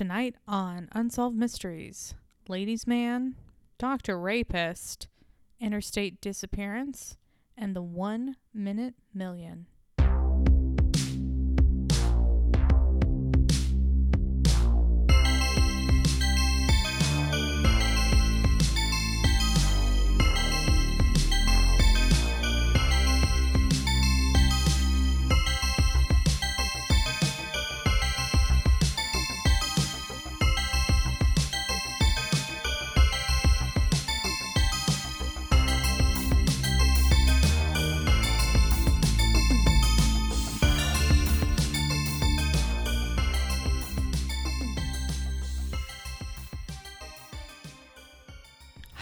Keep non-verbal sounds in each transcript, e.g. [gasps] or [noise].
Tonight on Unsolved Mysteries Ladies' Man, Dr. Rapist, Interstate Disappearance, and the One Minute Million.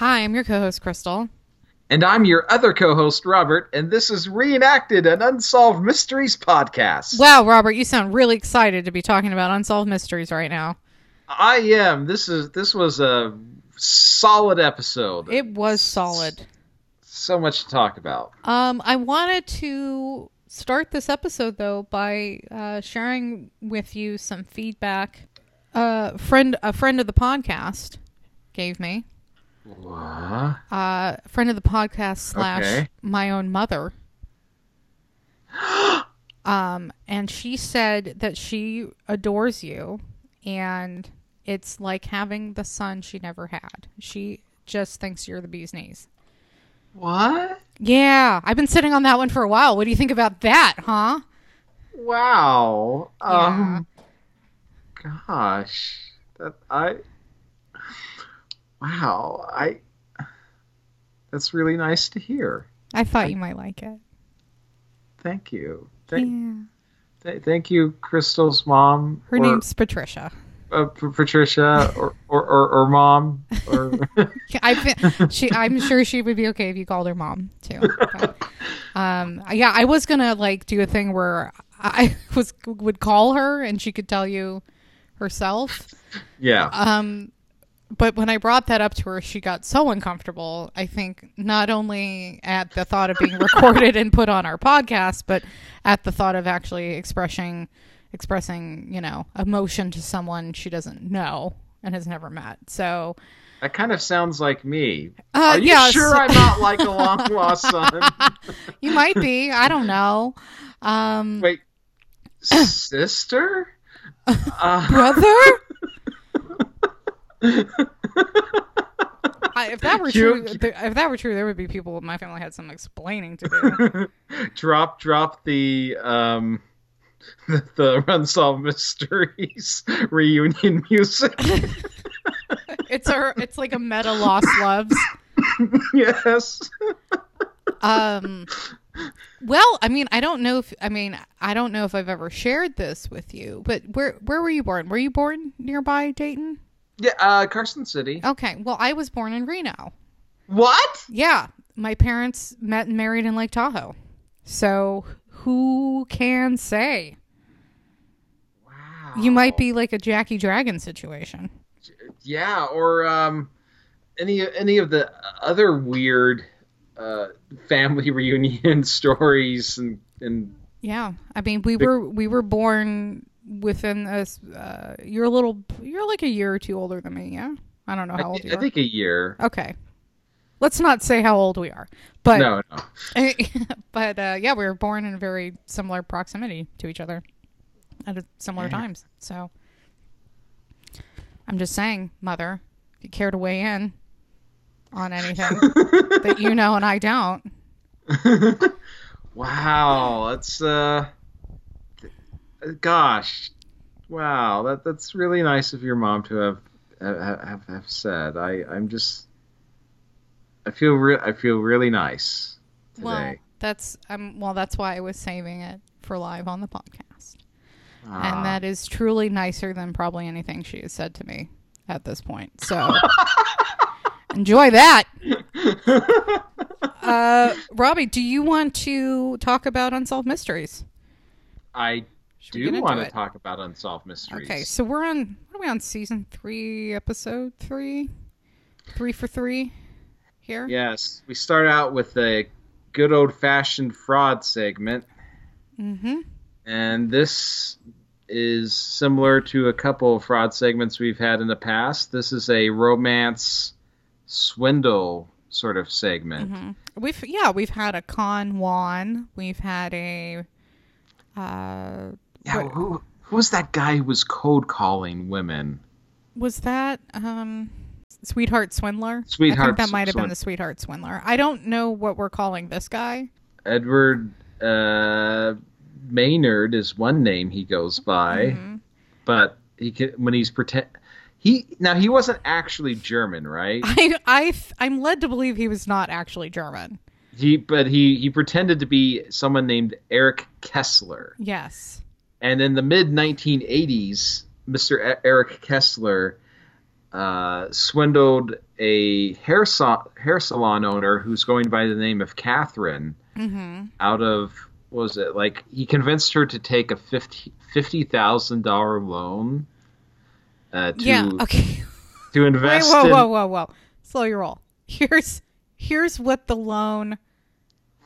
Hi, I'm your co host, Crystal. And I'm your other co host, Robert, and this is Reenacted, an Unsolved Mysteries podcast. Wow, Robert, you sound really excited to be talking about Unsolved Mysteries right now. I am. This is this was a solid episode. It was solid. So much to talk about. Um, I wanted to start this episode though by uh, sharing with you some feedback. A friend, a friend of the podcast, gave me. What? Uh, friend of the podcast slash Okay. my own mother. [gasps] um, and she said that she adores you, and it's like having the son she never had. She just thinks you're the bee's knees. What? Yeah, I've been sitting on that one for a while. What do you think about that, huh? Wow. Um. Gosh. That I. Wow. I. That's really nice to hear. I thought you might like it. Thank you. Thank, yeah. th- thank you, Crystal's mom. Her or- name's Patricia. uh, P- Patricia or, or, or, or mom or [laughs] I thi- she I'm sure she would be okay if you called her mom too. But, um yeah, I was going to like do a thing where I was would call her and she could tell you herself. yeah Um but when I brought that up to her, she got so uncomfortable. I think not only at the thought of being [laughs] recorded and put on our podcast, but at the thought of actually expressing expressing, you know, emotion to someone she doesn't know and has never met. So, that kind of sounds like me uh, are you yeah, sure i'm not like a long lost son you might be. I don't know. Um, wait sister [laughs] uh, brother. [laughs] I, if that were true, if that were true, there would be people in my family had some explaining to do. [laughs] drop drop the um [laughs] the, the unsolved mysteries [laughs] reunion music it's a, it's like a meta lost loves. yes Um, well, I mean, I don't know if I mean I don't know if I've ever shared this with you, but where where were you born? Were you born nearby Dayton? Yeah uh carson city Okay, well, I was born in Reno. what Yeah, my parents met and married in Lake Tahoe. So who can say? wow You might be like a Jackie Dragon situation. yeah or um any any of the other weird uh family [laughs] reunion [laughs] stories and and Yeah, I mean, we were we were born within us. Uh, you're a little, you're like a year or two older than me. Yeah, I don't know I, how old thi- you I are. think a year Okay, let's not say how old we are, but no no [laughs] but uh, yeah, we were born in a very similar proximity to each other at a similar Yeah. times. So I'm just saying, mother, if you care to weigh in on anything that you [laughs] know and I don't, [laughs] wow that's uh gosh wow that that's really nice of your mom to have have have, said i i'm just i feel re- i feel really nice today well, that's um, well, that's why I was saving it for live on the podcast. Ah. and that is truly nicer than probably anything she has said to me at this point. So [laughs] enjoy that. [laughs] Uh, Robbie, do you want to talk about unsolved mysteries? i Should we get do want to talk about unsolved mysteries Okay, so we're on. What are we on? Season three, episode three, three for three. Here. yes we start out with a good old fashioned fraud segment Mm-hmm. and this is similar to a couple of fraud segments we've had in the past. This is a romance swindle sort of segment. Mhm. We've yeah, we've had a con Juan. We've had a uh Yeah, What- who who was that guy who was code calling women? was that um Sweetheart Swindler? I Sweetheart think that might have been the Sweetheart Swindler. I don't know what we're calling this guy. Edward uh, Maynard is one name he goes by, Mhm. but he can, when he's pretend he now he wasn't actually German, right? I I I'm led to believe he was not actually German. He but he he pretended to be someone named Eric Kessler. Yes. And in the mid 1980s, Mr. Eric Kessler uh, swindled a hair, sa- hair salon owner who's going by the name of Catherine Mhm. out of, what was it, like, he convinced her to take a fifty fifty thousand dollar loan uh, to, Yeah, okay. to [laughs] Wait, invest whoa, in. whoa, whoa, whoa. Slow your roll. Here's here's what the loan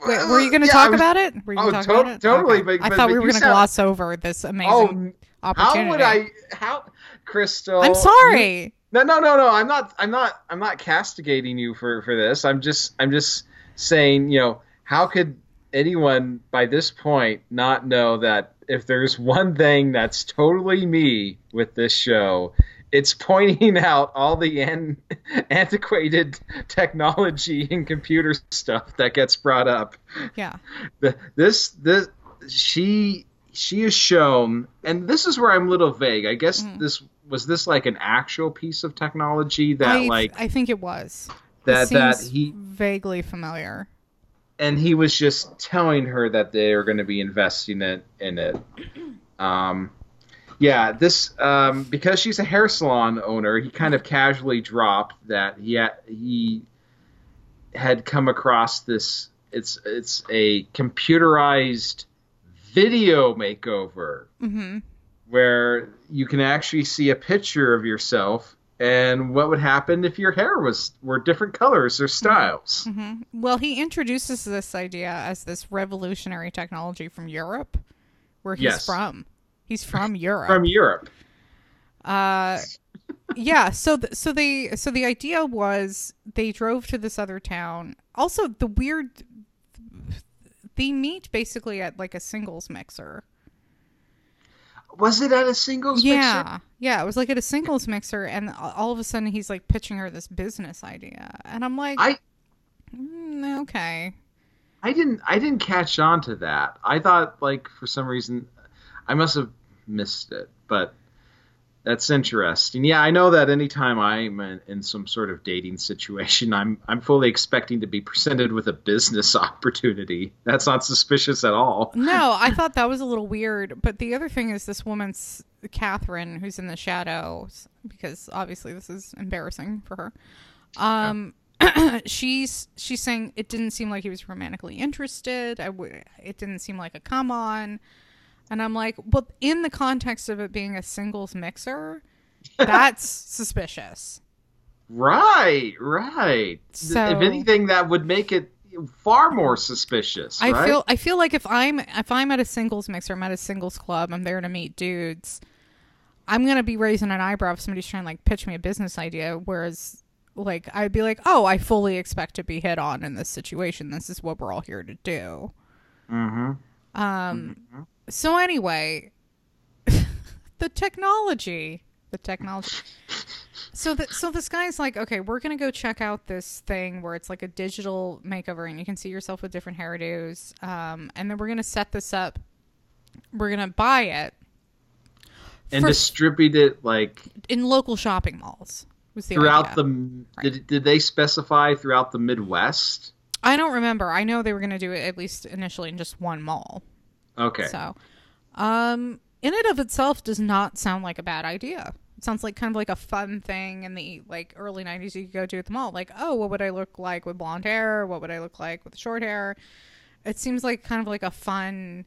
Wait, were you uh, going to Yeah, talk was- about it? Were you Oh, to- about it? totally, Okay. but- I thought we were going to sound- gloss over this oh, amazing Oh, opportunity. how would I? How, Crystal? I'm sorry. No, no, no, no. I'm not. I'm not. I'm not castigating you for for this. I'm just. I'm just saying. You know, how could anyone by this point not know that if there's one thing that's totally me with this show, it's pointing [laughs] out all the an- [laughs] antiquated technology and computer stuff that gets brought up. Yeah. The, this this she she is shown, and this is where I'm a little vague. I guess Mhm. this was this like an actual piece of technology that I, like I think it was. that It that he vaguely familiar. and he was just telling her that they are going to be investing it in it. Um, yeah, this um, because she's a hair salon owner, he kind of casually dropped that he had, he had come across this. It's it's a computerized video makeover hmm where you can actually see a picture of yourself and what would happen if your hair was were different colors or styles. hmm Well, he introduces this idea as this revolutionary technology from Europe, where he's Yes. from. He's from Europe. From Europe. Uh, yeah. So, th- so they, so the idea was they drove to this other town. Also, the weird, they meet basically at like a singles mixer. Was it at a singles yeah, mixer? yeah. It was like at a singles mixer, and all of a sudden he's like pitching her this business idea, and I'm like, I "Mm, okay, I didn't I didn't catch on to that. I thought like for some reason I must have missed it, but that's interesting. Yeah, I know that anytime I'm in, in some sort of dating situation, I'm I'm fully expecting to be presented with a business [laughs] opportunity. That's not suspicious at all. No, I thought that was a little weird. But the other thing is this woman's Catherine, who's in the shadows, because obviously this is embarrassing for her. Um, [clears throat] she's she's saying it didn't seem like he was romantically interested. I w- it didn't seem like a come on. And I'm like, well, in the context of it being a singles mixer, [laughs] that's suspicious. Right, right. So- if anything, that would make it far more suspicious. I right? feel I feel like if I'm if I'm at a singles mixer, I'm at a singles club, I'm there to meet dudes. I'm gonna be raising an eyebrow if somebody's trying to like pitch me a business idea. Whereas, like, I'd be like, oh, I fully expect to be hit on in this situation. This is what we're all here to do. Mhm. Um. So anyway, [laughs] the technology, the technology. So the, so this guy's like, okay, we're gonna go check out this thing where it's like a digital makeover, and you can see yourself with different hairdos. Um, and then we're gonna set this up. We're gonna buy it and for- distribute it like in local shopping malls. Was the throughout idea. the did, did they specify throughout the Midwest? I don't remember. I know they were gonna do it at least initially in just one mall. Okay. So, um, in and of itself, does not sound like a bad idea. It sounds like kind of like a fun thing in the like early '90s you could go do at the mall. Like, oh, what would I look like with blonde hair? What would I look like with short hair? It seems like kind of like a fun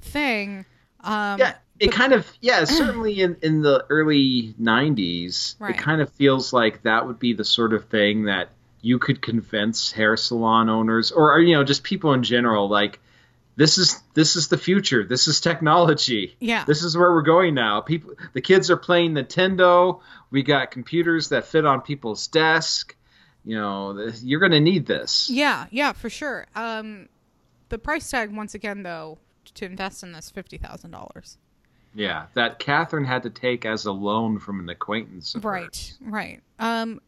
thing. Um, yeah, it kind of yeah, [clears throat] certainly in in the early 90s, Right. it kind of feels like that would be the sort of thing that you could convince hair salon owners or you know, just people in general like this is this is the future. This is technology. Yeah. This is where we're going now. People, the kids are playing Nintendo. We got computers that fit on people's desk. You know, you're going to need this. Yeah, yeah, for sure. Um, the price tag once again, though, to invest in this fifty thousand dollars. Yeah, that Catherine had to take as a loan from an acquaintance. Right, hers. right. Um,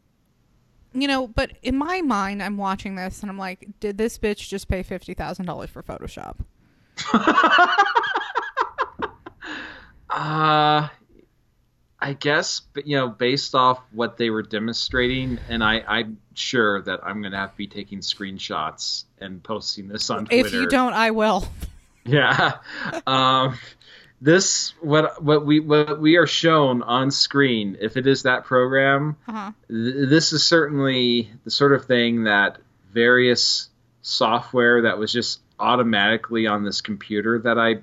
you know, but in my mind, I'm watching this and I'm like, did this bitch just pay fifty thousand dollars for Photoshop? [laughs] uh I guess, but you know, based off what they were demonstrating, and I, I'm sure that I'm gonna have to be taking screenshots and posting this on Twitter. If you don't, I will. [laughs] Yeah. Um, this what what we what we are shown on screen if it is that program uh-huh. th- this is certainly the sort of thing that various software that was just automatically on this computer that i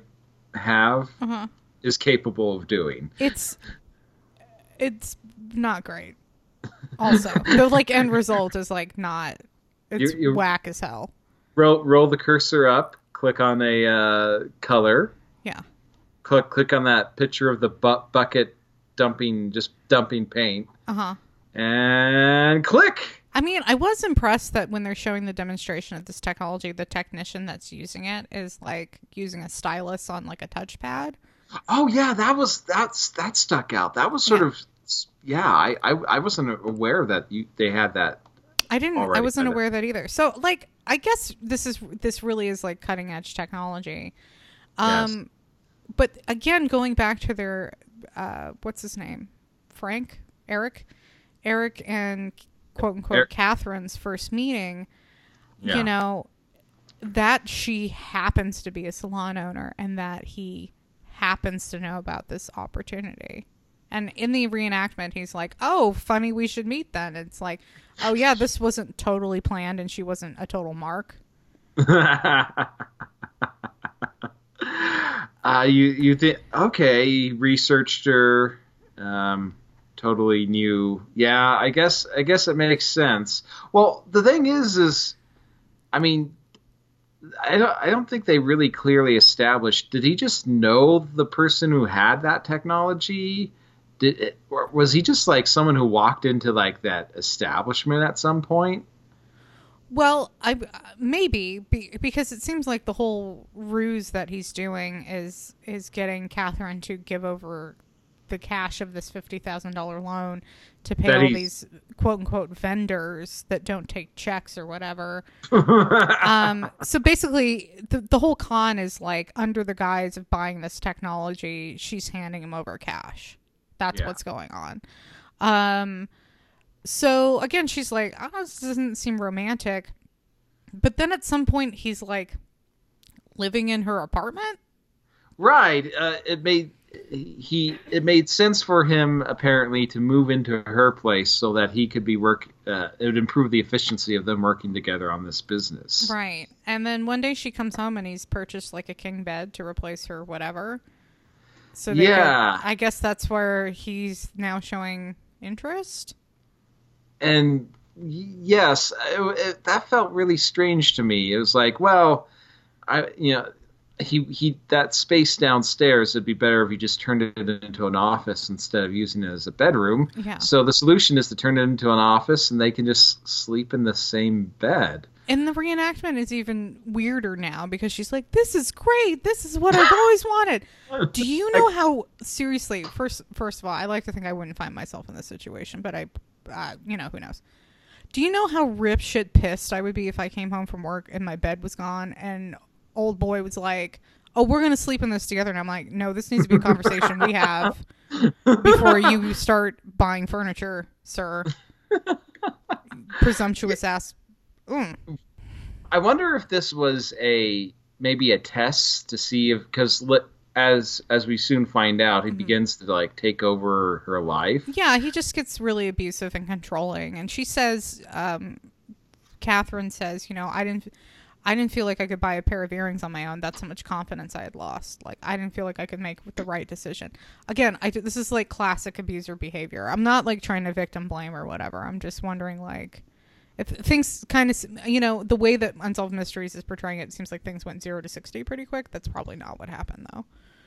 have uh-huh. is capable of doing. It's it's not great. Also [laughs] the like end result is like not it's you're, you're, whack as hell. Roll roll the cursor up click on a uh, color. Yeah click click on that picture of the bu- bucket dumping just dumping paint. Uh-huh. And click. I mean, I was impressed that when they're showing the demonstration of this technology, the technician that's using it is like using a stylus on like a touchpad. Oh yeah, that was that's that stuck out. That was sort yeah. of yeah. I, I I wasn't aware that you they had that. I didn't. I wasn't aware of that either. So like, I guess this is this really is like cutting edge technology. Um, yes but again, going back to their, uh, what's his name? Frank? Eric? Eric and quote unquote Eric. Catherine's first meeting, yeah. you know, that she happens to be a salon owner and that he happens to know about this opportunity. And in the reenactment, he's like, "Oh, funny, we should meet then." It's like, "Oh yeah, this wasn't totally planned, and she wasn't a total mark." [laughs] Uh, you you think okay? Researched her, um, totally new. Yeah, I guess I guess it makes sense. Well, the thing is, is I mean, I don't I don't think they really clearly established. Did he just know the person who had that technology? Did it, or was he just like someone who walked into like that establishment at some point? Well, I maybe be, because it seems like the whole ruse that he's doing is is getting Catherine to give over the cash of this fifty thousand dollar loan to pay that all these quote unquote vendors that don't take checks or whatever. [laughs] um, so basically, the the whole con is like under the guise of buying this technology, she's handing him over cash. That's yeah. what's going on. Um, so again, she's like, oh, this doesn't seem romantic. But then at some point, he's like living in her apartment. Right. Uh, it made he it made sense for him apparently to move into her place so that he could be work. Uh, it would improve the efficiency of them working together on this business. Right. And then one day she comes home and he's purchased like a king bed to replace her whatever. So yeah, I guess that's where he's now showing interest and yes, it, it, that felt really strange to me. It was like, well, I you know he he that space downstairs it'd be better if he just turned it into an office instead of using it as a bedroom. Yeah. So the solution is to turn it into an office and they can just sleep in the same bed. And the reenactment is even weirder now because she's like, "This is great. This is what I've always wanted." Do you [laughs] know how seriously? First, first of all, I like to think I wouldn't find myself in this situation, but I uh, you know, who knows. Do you know how rip shit pissed I would be if I came home from work and my bed was gone and old boy was like, "Oh, we're gonna sleep in this together," and I'm like, "No, this needs to be a conversation we have before you start buying furniture, sir." [laughs] Presumptuous ass. Mm. I wonder if this was a maybe a test to see if because as as we soon find out, he mm-hmm. begins to like take over her life. Yeah, he just gets really abusive and controlling. And she says, um, Catherine says, you know, I didn't. I didn't feel like I could buy a pair of earrings on my own. That's how much confidence I had lost. Like I didn't feel like I could make the right decision. Again, I this is like classic abuser behavior. I'm not like trying to victim blame or whatever. I'm just wondering like if things kind of you know the way that unsolved mysteries is portraying it, it seems like things went zero to sixty pretty quick that's probably not what happened though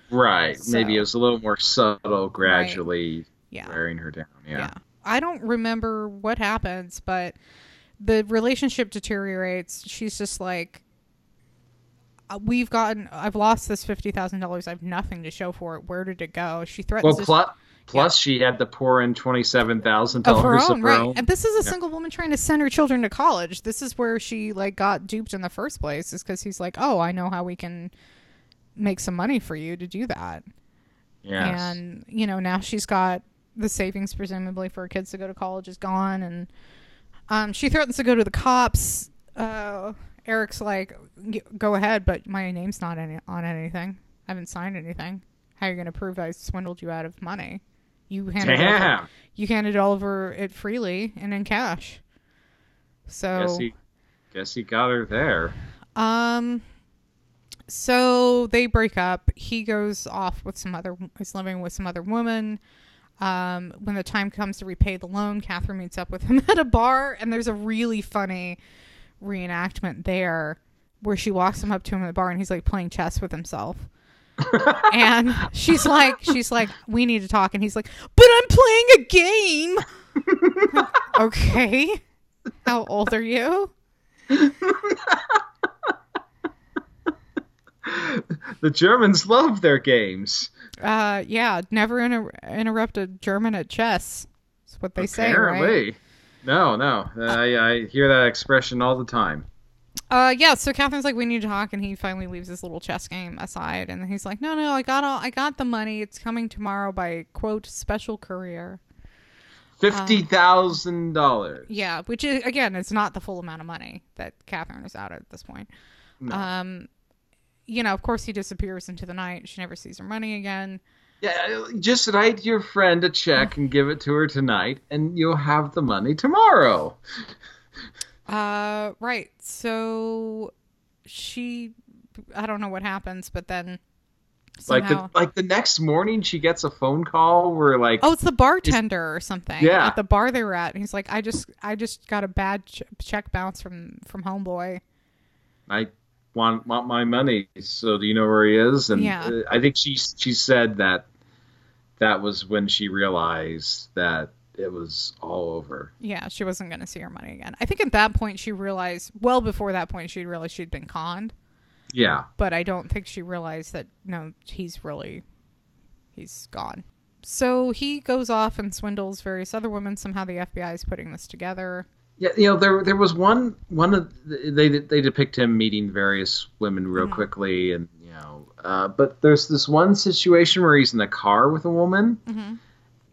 Right. So- Maybe it was a little more subtle, gradually yeah wearing her down. yeah. Yeah. i don't remember what happens but the relationship deteriorates she's just like "Uh, we've gotten i've lost this $50000 i have nothing to show for it where did it go she threatens Well, plus, plus she had to pour in twenty seven thousand of her own, of her right? own. And this is a Yeah. single woman trying to send her children to college. This is where she like got duped in the first place, is because he's like, "Oh, I know how we can make some money for you to do that." Yes. And you know, now she's got the savings presumably for her kids to go to college is gone, and um, she threatens to go to the cops. Uh, Eric's like, "Go ahead, but my name's not any- on anything. I haven't signed anything. How are you going to prove I swindled you out of money? You handed over, you handed over it freely and in cash. So, Guess he, guess he got her there. um, so they break up. He goes off with some other. Is living with some other woman. Um, when the time comes to repay the loan, Catherine meets up with him [laughs] at a bar, and there's a really funny reenactment there where she walks him up to him in the bar, and he's like playing chess with himself. [laughs] and she's like, she's like, we need to talk, and he's like, but I'm playing a game. [laughs] okay, how old are you? [laughs] The Germans love their games. Uh, yeah, never inter- interrupt a German at chess. That's what they say, right? Apparently. No, no. I, I hear that expression all the time. Uh, yeah. So Catherine's like, we need to talk, and he finally leaves his little chess game aside, and he's like, no, no, I got all, I got the money. It's coming tomorrow by quote special courier. Fifty thousand dollars. Yeah, which is again, it's not the full amount of money that Catherine is out at this point. No. Um, you know, of course, he disappears into the night. She never sees her money again. Yeah, just write your friend a check and give it to her tonight, and you'll have the money tomorrow. Uh, right. So she, I don't know what happens, but then Like the like the next morning, she gets a phone call where like Oh, it's the bartender or something. Yeah. At the bar they were at. And he's like, I just, I just got a bad ch- check bounce from from homeboy. I want want my money. So do you know where he is? And Yeah. uh, I think she she said that that was when she realized that it was all over. Yeah, she wasn't going to see her money again. I think at that point she realized, well before that point, she realized she'd been conned. Yeah. But I don't think she realized that no, he's really, he's gone. So he goes off and swindles various other women. Somehow the FBI is putting this together. Yeah, you know there there was one one of the- they they depict him meeting various women real Mhm. quickly and you know uh, but there's this one situation where he's in the car with a woman Mm-hmm.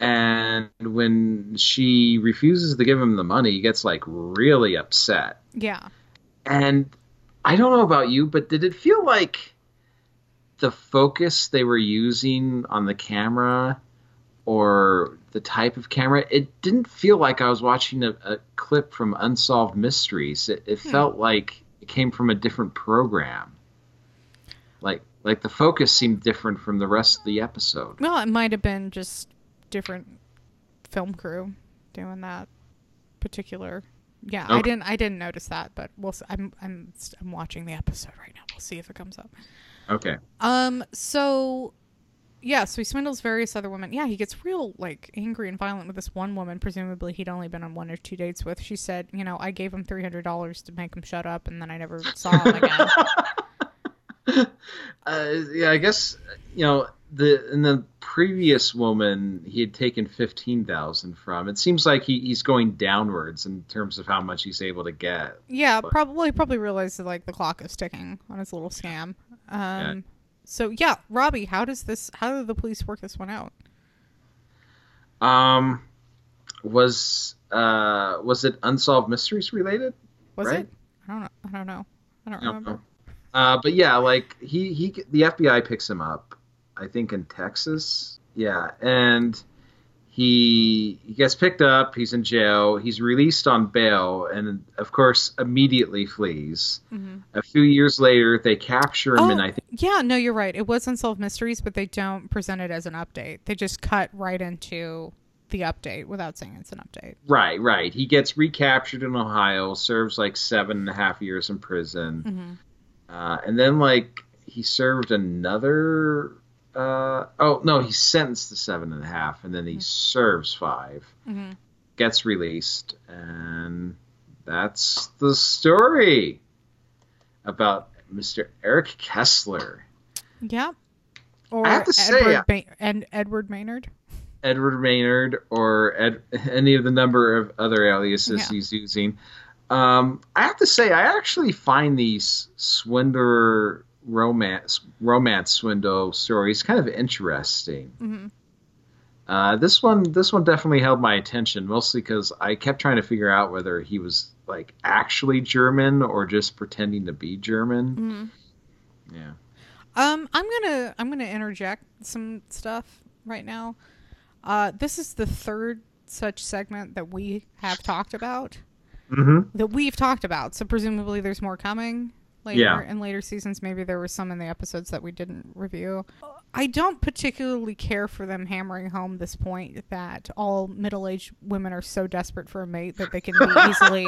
and when she refuses to give him the money he gets like really upset Yeah. and I don't know about you but did it feel like the focus they were using on the camera or the type of camera it didn't feel like i was watching a, a clip from unsolved mysteries it, it Hmm. felt like it came from a different program like like the focus seemed different from the rest of the episode Well, it might have been just different film crew doing that particular. Yeah, I didn't. I didn't notice that, but we'll. I'm. I'm. I'm watching the episode right now. We'll see if it comes up. okay Um. So, yeah. So he swindles various other women. Yeah, he gets real like angry and violent with this one woman. Presumably, he'd only been on one or two dates with. She said, "You know, I gave him three hundred dollars to make him shut up, and then I never saw him again." [laughs] uh, yeah i guess you know the in the previous woman he had taken 15000 from it seems like he, he's going downwards in terms of how much he's able to get Yeah, But- probably probably realized that like the clock is ticking on his little scam. Um so yeah, Robbie, how does this how did the police work this one out? Um, was uh was it unsolved mysteries related? Was Right. it? I don't know. I don't know. I don't No, remember. no. Uh, but yeah, like he he the FBI picks him up, I think in Texas. Yeah, and he he gets picked up. He's in jail. He's released on bail, and of course immediately flees. Mhm. A few years later, they capture him, Oh, and I think yeah, no, you're right. It was unsolved mysteries, but they don't present it as an update. They just cut right into the update without saying it's an update. Right, right. He gets recaptured in Ohio, serves like seven and a half years in prison, hmm uh, and then like he served another. Uh, oh no, he's sentenced to seven and a half, and then he serves five, hmm gets released, and that's the story about Mr. Eric Kessler. Yeah. Or I have to say, Edward, uh, Ba- and Edward Maynard. Edward Maynard or Ed, any of the number of other aliases Yeah. he's using. Um, I have to say, I actually find these swindler romance romance swindle stories kind of interesting. hmm Uh, this one, this one definitely held my attention, mostly because I kept trying to figure out whether he was like actually German or just pretending to be German. hmm Yeah. Um, I'm gonna I'm gonna interject some stuff right now. Uh, this is the third such segment that we have talked about Mm-hmm. that we've talked about. So presumably there's more coming later Yeah. in later seasons. Maybe there were some in the episodes that we didn't review. I don't particularly care for them hammering home this point that all middle-aged women are so desperate for a mate that they can be [laughs] easily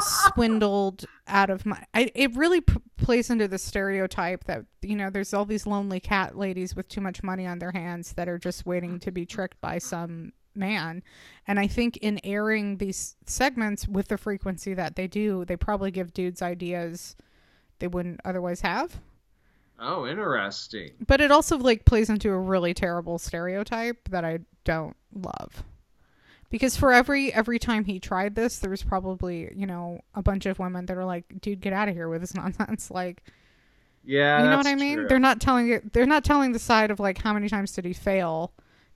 swindled out of money. I, it really p- plays into the stereotype that you know there's all these lonely cat ladies with too much money on their hands that are just waiting to be tricked by some man. And I think in airing these segments with the frequency that they do, they probably give dudes ideas they wouldn't otherwise have. Oh, interesting. But it also like plays into a really terrible stereotype that I don't love. Because for every every time he tried this, there was probably, you know, a bunch of women that are like, dude, get out of here with this [laughs] nonsense. Like Yeah, you know what I mean? true. They're not telling it they're not telling the side of like how many times did he fail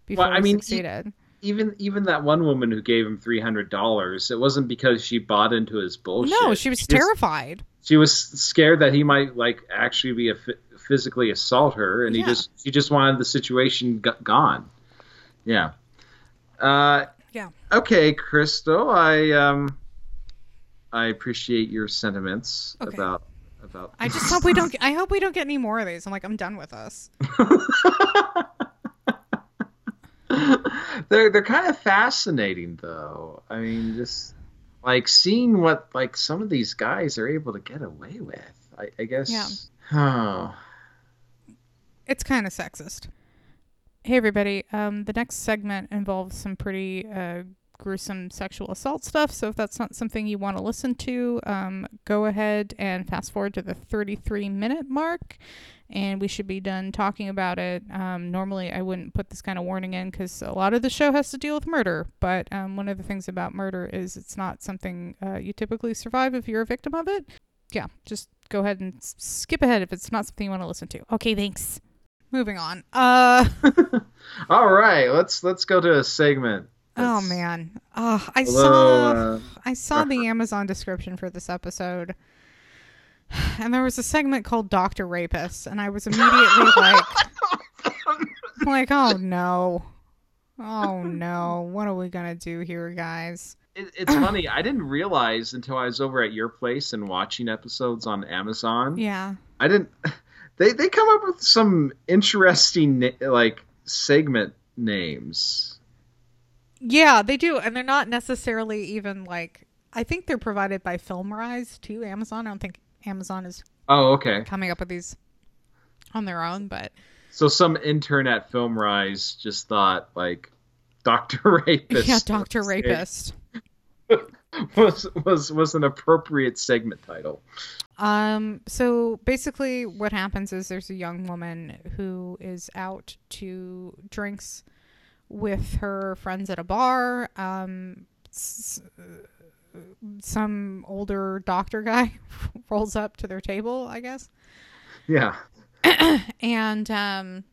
before Well, I he mean, e- succeeded. Even even that one woman who gave him three hundred dollars, it wasn't because she bought into his bullshit. no, she was just- terrified. she was scared that he might like actually be a physically assault her, and he just she just wanted the situation g- gone. Yeah. Uh, Yeah. Okay, Crystal, I um, I appreciate your sentiments Okay. about about. I just hope we don't [laughs] I hope we don't get any more of these. I'm like, I'm done with us. [laughs] [laughs] they're they're kind of fascinating though. I mean, just like seeing what like some of these guys are able to get away with. I, I guess. Yeah. Oh. It's kind of sexist. Hey everybody, um, the next segment involves some pretty uh, gruesome sexual assault stuff. So if that's not something you want to listen to, um, go ahead and fast forward to the 33 minute mark, and we should be done talking about it. Um, normally, I wouldn't put this kind of warning in because a lot of the show has to deal with murder. But um, one of the things about murder is it's not something uh, you typically survive if you're a victim of it. Yeah, just go ahead and s- skip ahead if it's not something you want to listen to. Okay, thanks. Moving on. Uh. [laughs] [laughs] All right, let's let's go to a segment. Oh man. Oh, I saw uh, [sighs] I saw the [laughs] Amazon description for this episode. And there was a segment called Doctor Rapist and I was immediately [laughs] like [laughs] like oh no. Oh no. What are we going to do here, guys? It, it's funny. I didn't realize until I was over at your place and watching episodes on Amazon. Yeah. I didn't. They they come up with some interesting like segment names. Yeah, they do and they're not necessarily even like I think they're provided by FilmRise to Amazon. I don't think Amazon is Oh, okay. coming up with these on their own, but So some intern at FilmRise just thought like [laughs] Doctor Rapist. yeah, Doctor Rapist. [laughs] was was was an appropriate segment title. Um, so basically, what happens is there's a young woman who is out to drinks with her friends at a bar. Um, s- some older doctor guy [laughs] rolls up to their table, I guess, Yeah. [clears throat] and um,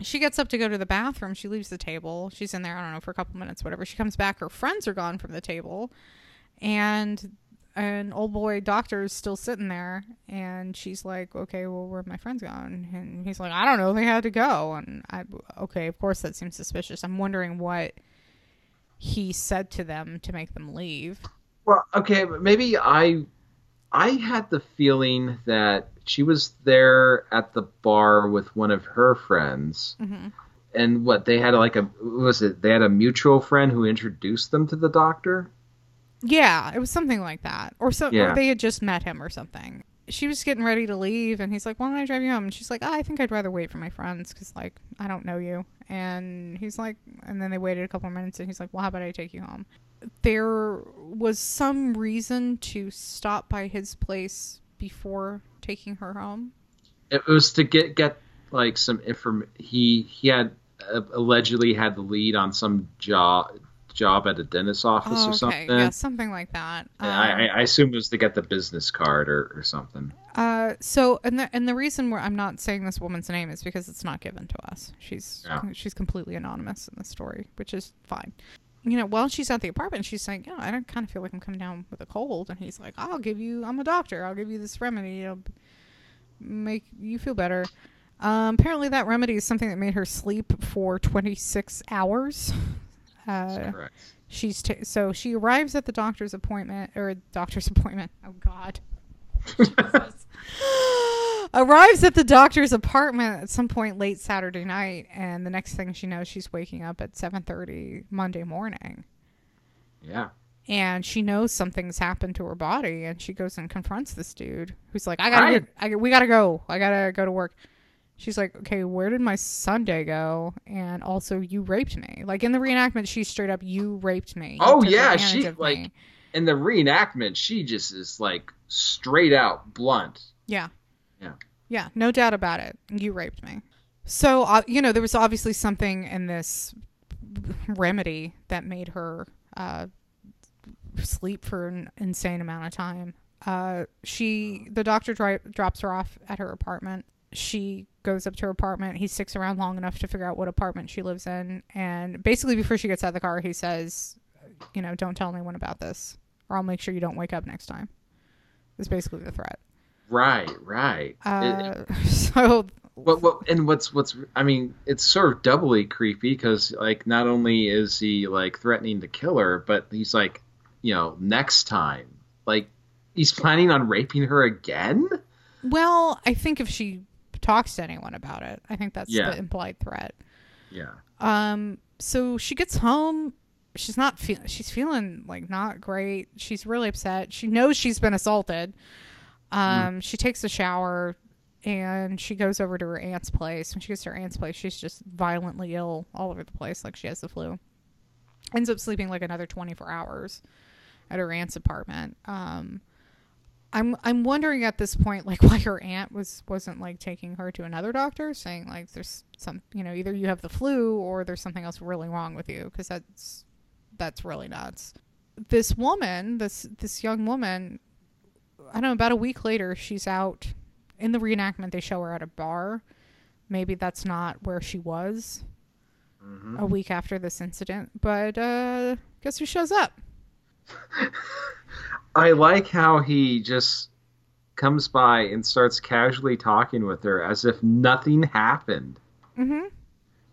she gets up to go to the bathroom. She leaves the table. She's in there, I don't know, for a couple minutes, whatever. She comes back. Her friends are gone from the table, and an old boy doctor is still sitting there. And she's like, "Okay, well, where my friends gone?" And he's like, "I don't know. They had to go." And I, okay, of course that seems suspicious. I'm wondering what he said to them to make them leave. Well, okay, but maybe I I had the feeling that she was there at the bar with one of her friends hmm and what they had like a was it they had a mutual friend who introduced them to the doctor. Yeah, it was something like that, or so. Yeah. Or they had just met him or something. She was getting ready to leave, and he's like, "Why don't I drive you home?" And she's like, oh, "I think I'd rather wait for my friends because, like, I don't know you." And he's like, and then they waited a couple minutes, and he's like, "Well, how about I take you home?" There was some reason to stop by his place before taking her home. It was to get get like some inform. He he had uh, allegedly had the lead on some job job at a dentist's office Oh, or okay, something. yeah, something like that. Um, I, I assume it was to get the business card or, or something. Uh, so and the and the reason where I'm not saying this woman's name is because it's not given to us. She's Yeah. she's completely anonymous in the story, which is fine. You know, while she's at the apartment, she's saying, "Yeah, I don't kind of feel like I'm coming down with a cold," and he's like, "I'll give you. I'm a doctor. I'll give you this remedy. It'll make you feel better." Um, apparently, that remedy is something that made her sleep for 26 hours. [laughs] Uh, Correct. she's t- so she arrives at the doctor's appointment or doctor's appointment. Oh God. [laughs] arrives at the doctor's apartment at some point late Saturday night, and the next thing she knows, she's waking up at 7:30 Monday morning, Yeah. and she knows something's happened to her body, and she goes and confronts this dude, who's like, "I gotta, Right. I, we gotta go. I gotta go to work." She's like, "Okay, where did my Sunday go?" And also, you raped me. Like in the reenactment, she's straight up, "You raped me." You Oh, yeah, she, like- me." In the reenactment, she just is like straight out blunt. Yeah. Yeah. Yeah, no doubt about it. You raped me. So, uh, you know, there was obviously something in this remedy that made her uh, sleep for an insane amount of time. Uh, she, the doctor dri- drops her off at her apartment. She goes up to her apartment. He sticks around long enough to figure out what apartment she lives in. And basically, before she gets out of the car, he says, you know, don't tell anyone about this, or I'll make sure you don't wake up next time. Is basically the threat. Right, right. It- [laughs] Uh, so what, what, and what's what's I mean, it's sort of doubly creepy because like not only is he like threatening to kill her, but he's like, you know, next time, like he's planning on raping her again. well, I think if she talks to anyone about it, I think that's Yeah. the implied threat. Yeah. Um, so she gets home. She's not feeling. She's feeling like not great. She's really upset. She knows she's been assaulted. Um, she takes a shower and she goes over to her aunt's place. When she gets to her aunt's place, she's just violently ill all over the place, like she has the flu. Ends up sleeping like another twenty four hours at her aunt's apartment. Um, I'm I'm wondering at this point like [laughs] why her aunt was wasn't like taking her to another doctor saying like there's some you know either you have the flu or there's something else really wrong with you because that's that's really nuts. This woman, this this young woman, I don't know. About a week later, she's out in the reenactment. They show her at a bar. Maybe that's not where she was hmm a week after this incident, but uh, guess who shows up? [laughs] I like how he just comes by and starts casually talking with her as if nothing happened. Mm-hmm.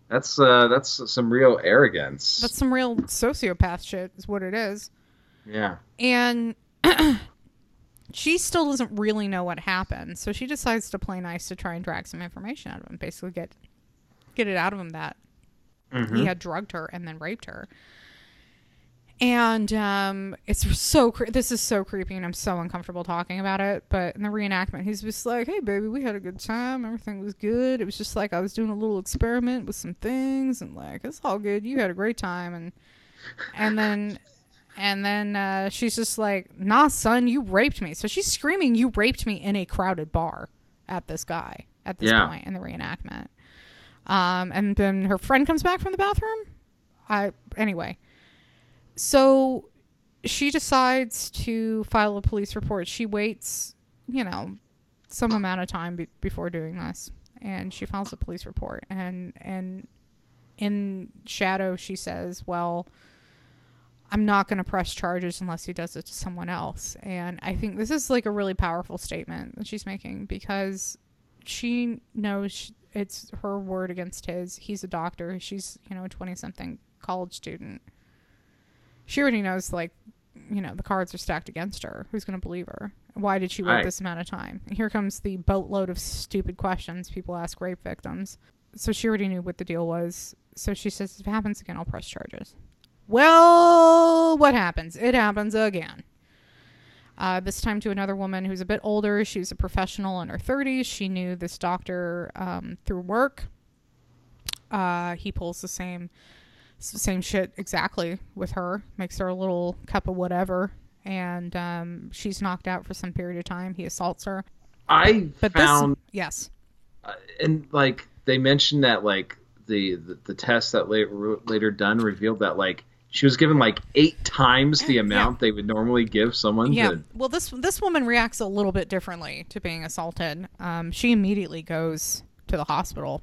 That's uh that's some real arrogance. That's some real sociopath shit, is what it is. yeah. And [clears throat] she still doesn't really know what happened, so she decides to play nice to try and drag some information out of him. Basically, get get it out of him that Mhm. he had drugged her and then raped her. And um, it's so cre- this is so creepy, and I'm so uncomfortable talking about it. But in the reenactment, he's just like, "Hey, baby, we had a good time. Everything was good. It was just like I was doing a little experiment with some things, and like it's all good. You had a great time." And and then and then uh, she's just like, "Nah, son, you raped me." So she's screaming, "You raped me!" in a crowded bar at this guy at this Yeah. point in the reenactment. Um, and then her friend comes back from the bathroom. I anyway. So she decides to file a police report. She waits, you know, some amount of time be- before doing this, and she files a police report. And and in shadow, she says, "Well, I'm not going to press charges unless he does it to someone else." And I think this is like a really powerful statement that she's making because she knows it's her word against his. He's a doctor. She's, you know, a 20 something college student. She already knows, like, you know, the cards are stacked against her. Who's going to believe her? Why did she wait Right. this amount of time? Here comes the boatload of stupid questions people ask rape victims. so she already knew what the deal was. So she says, if it happens again, I'll press charges. Well, what happens? It happens again. Uh, this time to another woman who's a bit older. She was a professional in her 30s. She knew this doctor um, through work. Uh, he pulls the same same shit exactly with her. Makes her a little cup of whatever, and um, she's knocked out for some period of time. He assaults her. I But found this, yes, uh, and like they mentioned that like the the, the test that later later done revealed that like she was given like eight times the amount they would normally give someone. yeah. to- Well, this this woman reacts a little bit differently to being assaulted. Um, she immediately goes to the hospital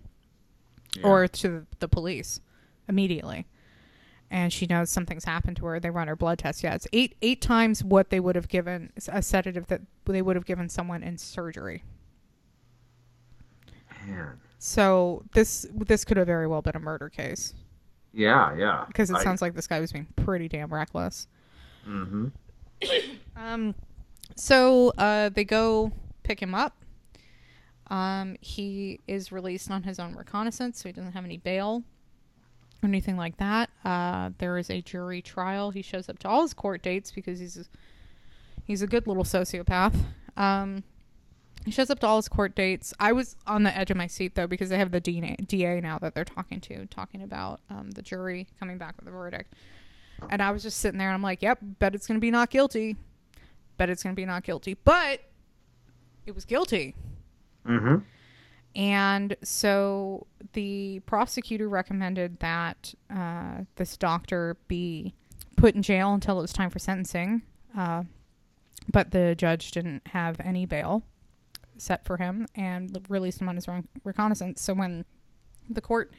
Yeah. or to the police immediately. And she knows something's happened to her. They run her blood test. Yeah, it's eight eight times what they would have given a sedative that they would have given someone in surgery. Man. So this this could have very well been a murder case Yeah, yeah. because it I- sounds like this guy was being pretty damn reckless. Mm-hmm. [coughs] Um, so uh, they go pick him up. Um, he is released on his own reconnaissance, so he doesn't have any bail or anything like that. Uh, there is a jury trial. He shows up to all his court dates because he's a, he's a good little sociopath. Um, he shows up to all his court dates. I was on the edge of my seat though because they have the DA, DA now that they're talking to, talking about um, the jury coming back with a verdict. And I was just sitting there and I'm like, yep, bet it's going to be not guilty. Bet it's going to be not guilty. But it was guilty. Mm Mhm. And so the prosecutor recommended that uh, this doctor be put in jail until it was time for sentencing. Uh, but the judge didn't have any bail set for him and released him on his own reconnaissance. So when the court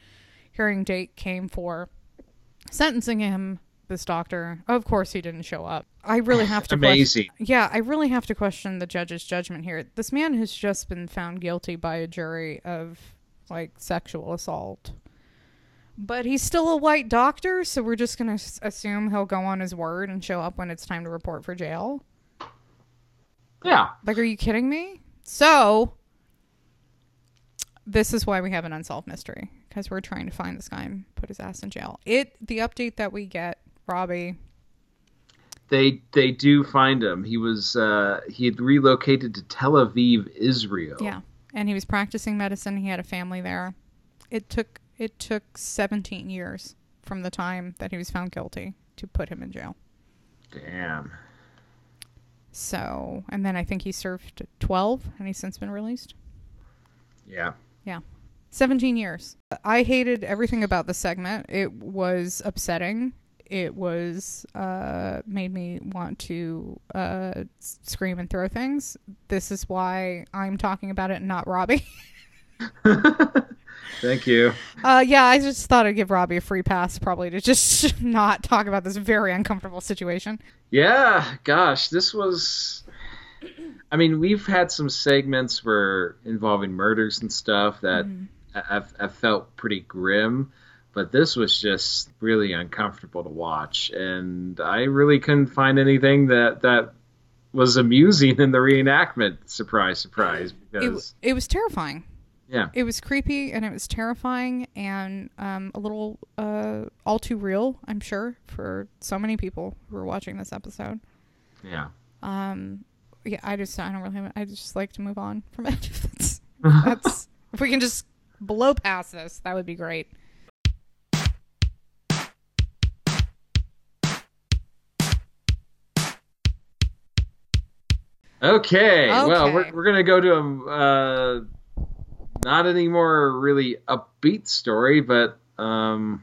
hearing date came for sentencing him, this doctor, of course, he didn't show up. I really have to question- Amazing. yeah, I really have to question the judge's judgment here. This man has just been found guilty by a jury of like sexual assault. But he's still a white doctor, so we're just going to assume he'll go on his word and show up when it's time to report for jail. Yeah. Like, are you kidding me? So, this is why we have an unsolved mystery because we're trying to find this guy and put his ass in jail. It the update that we get, Robbie. They they do find him. He was uh he had relocated to Tel Aviv, Israel. Yeah, and he was practicing medicine. He had a family there. It took it took 17 years from the time that he was found guilty to put him in jail. Damn. So, and then I think he served 12 and he's since been released. Yeah. Yeah. 17 years. I hated everything about the segment. It was upsetting. It was uh, made me want to uh, scream and throw things. This is why I'm talking about it, and not Robbie. [laughs] Thank you. Uh, yeah, I just thought I'd give Robbie a free pass, probably to just [laughs] not talk about this very uncomfortable situation. Yeah, gosh, this was. I mean, we've had some segments where involving murders and stuff that Mm-hmm. I've, I've felt pretty grim, but this was just really uncomfortable to watch, and I really couldn't find anything that that was amusing in the reenactment. Surprise, surprise! It, Because it was terrifying. yeah, It was creepy and it was terrifying and um, a little uh, all too real, I'm sure, for so many people who were watching this episode. yeah. Um, yeah, I just I don't really have, I just like to move on from it. [laughs] that's, [laughs] that's if we can just blow past this, that would be great. Okay, well, we're, we're gonna go to a uh, not any more really upbeat story, but um,